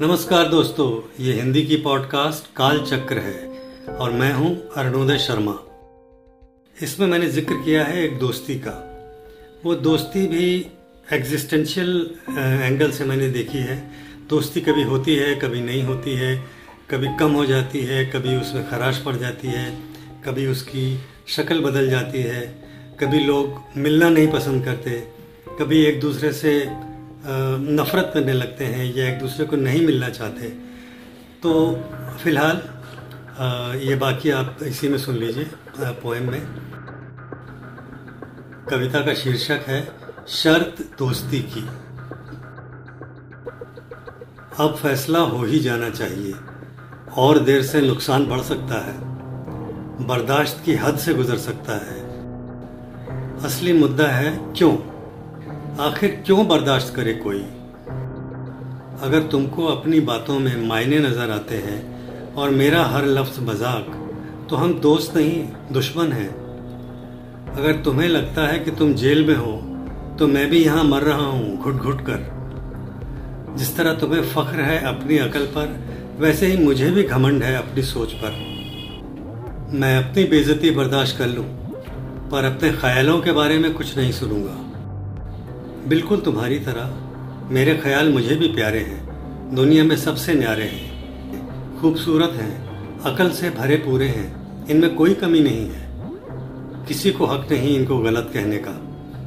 नमस्कार दोस्तों, ये हिंदी की पॉडकास्ट काल चक्र है, और मैं हूँ अरुणोदय शर्मा। इसमें मैंने ज़िक्र किया है एक दोस्ती का। वो दोस्ती भी एग्जिस्टेंशियल एंगल से मैंने देखी है। दोस्ती कभी होती है, कभी नहीं होती है, कभी कम हो जाती है, कभी उसमें खराश पड़ जाती है, कभी उसकी शक्ल बदल जाती है, कभी लोग मिलना नहीं पसंद करते, कभी एक दूसरे से नफ़रत करने लगते हैं या एक दूसरे को नहीं मिलना चाहते। तो फ़िलहाल ये बाकी आप इसी में सुन लीजिए पोएम में। कविता का शीर्षक है, शर्त दोस्ती की। अब फैसला हो ही जाना चाहिए, और देर से नुकसान बढ़ सकता है, बर्दाश्त की हद से गुजर सकता है। असली मुद्दा है, क्यों? आखिर क्यों बर्दाश्त करे कोई? अगर तुमको अपनी बातों में मायने नज़र आते हैं और मेरा हर लफ्ज मज़ाक तो हम दोस्त नहीं, दुश्मन हैं। अगर तुम्हें लगता है कि तुम जेल में हो तो मैं भी यहाँ मर रहा हूँ घुट घुट कर। जिस तरह तुम्हें फख्र है अपनी अकल पर, वैसे ही मुझे भी घमंड है अपनी सोच पर। मैं अपनी बेजती बर्दाश्त कर लूँ, पर अपने ख्यालों के बारे में कुछ नहीं सुनूँगा। बिल्कुल तुम्हारी तरह। मेरे ख्याल मुझे भी प्यारे हैं। दुनिया में सबसे न्यारे हैं। खूबसूरत हैं। अकल से भरे पूरे हैं। इनमें कोई कमी नहीं है। किसी को हक नहीं इनको गलत कहने का,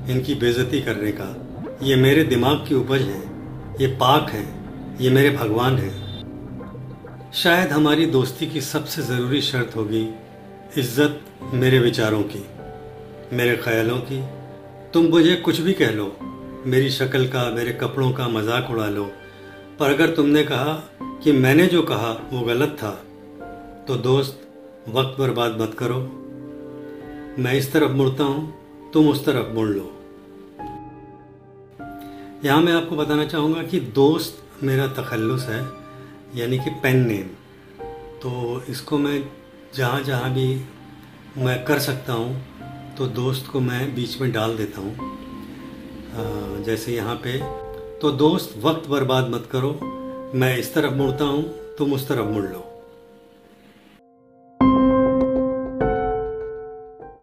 इनकी बेजती करने का। ये मेरे दिमाग की उपज है। ये पाक है। ये मेरे भगवान हैं। शायद हमारी दोस्ती की सबसे ज़रूरी शर्त होगी इज़्ज़त मेरे विचारों की, मेरे ख्यालों की। तुम मुझे कुछ भी कह लो मेरी शक्ल का, मेरे कपड़ों का मज़ाक उड़ा लो। पर अगर तुमने कहा कि मैंने जो कहा वो गलत था तो दोस्त, वक्त बर्बाद मत करो। मैं इस तरफ़ मुड़ता हूँ, तुम उस तरफ़ मुड़ लो। यहाँ मैं आपको बताना चाहूँगा कि दोस्त मेरा तखल्लुस है, यानी कि पेन नेम। तो इसको मैं जहाँ जहाँ भी मैं कर सकता हूँ तो दोस्त को मैं बीच में डाल देता हूँ। जैसे यहाँ पे तो दोस्त, वक्त बर्बाद मत करो। मैं इस तरफ़ मुड़ता हूँ, तुम उस तरफ़ मुड़ लो।